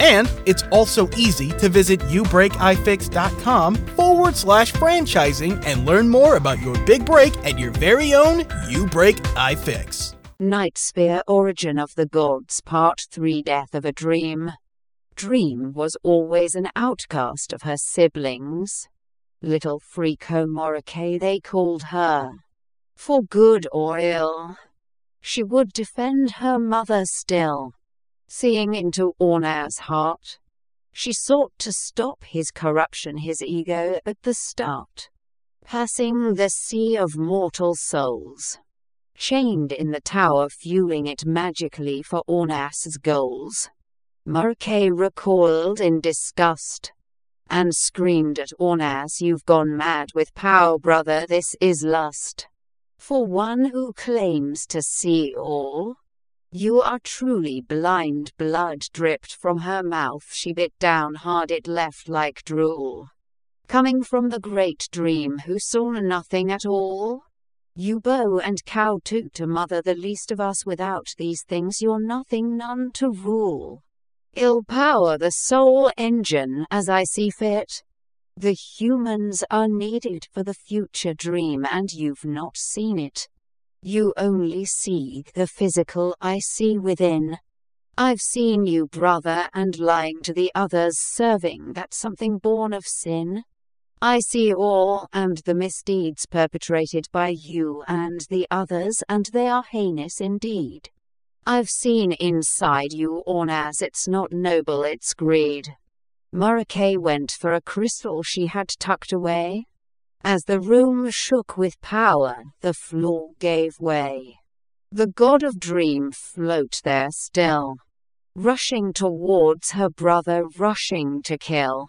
And it's also easy to visit youbreakifix.com forward slash franchising and learn more about your big break at your very own You Break iFix. Knightsphere Origin of the Gods Part 3 Death of a Dream. Dream was always an outcast of her siblings. Little Freako Morike they called her. For good or ill. She would defend her mother still seeing into Orna's heart. She sought to stop his corruption, his ego, at the start. Passing the sea of mortal souls. Chained in the tower, fueling it magically for Ornas's goals. Morike recoiled in disgust and screamed at Ornas, You've gone mad with power, brother, this is lust. For one who claims to see all, you are truly blind. Blood dripped from her mouth. She bit down hard, it left like drool. Coming from the great dream who saw nothing at all? You bow and cow to to mother, the least of us without these things, you're nothing, none to rule. Ill power the soul engine as I see fit. The humans are needed for the future dream, and you've not seen it. You only see the physical I see within. I've seen you, brother, and lying to the others, serving that something born of sin. I see all and the misdeeds perpetrated by you and the others, and they are heinous indeed. I've seen inside you, Ornas, it's not noble, it's greed. Morike went for a crystal she had tucked away, as the room shook with power, the floor gave way. The god of dream float there still, rushing towards her brother, rushing to kill.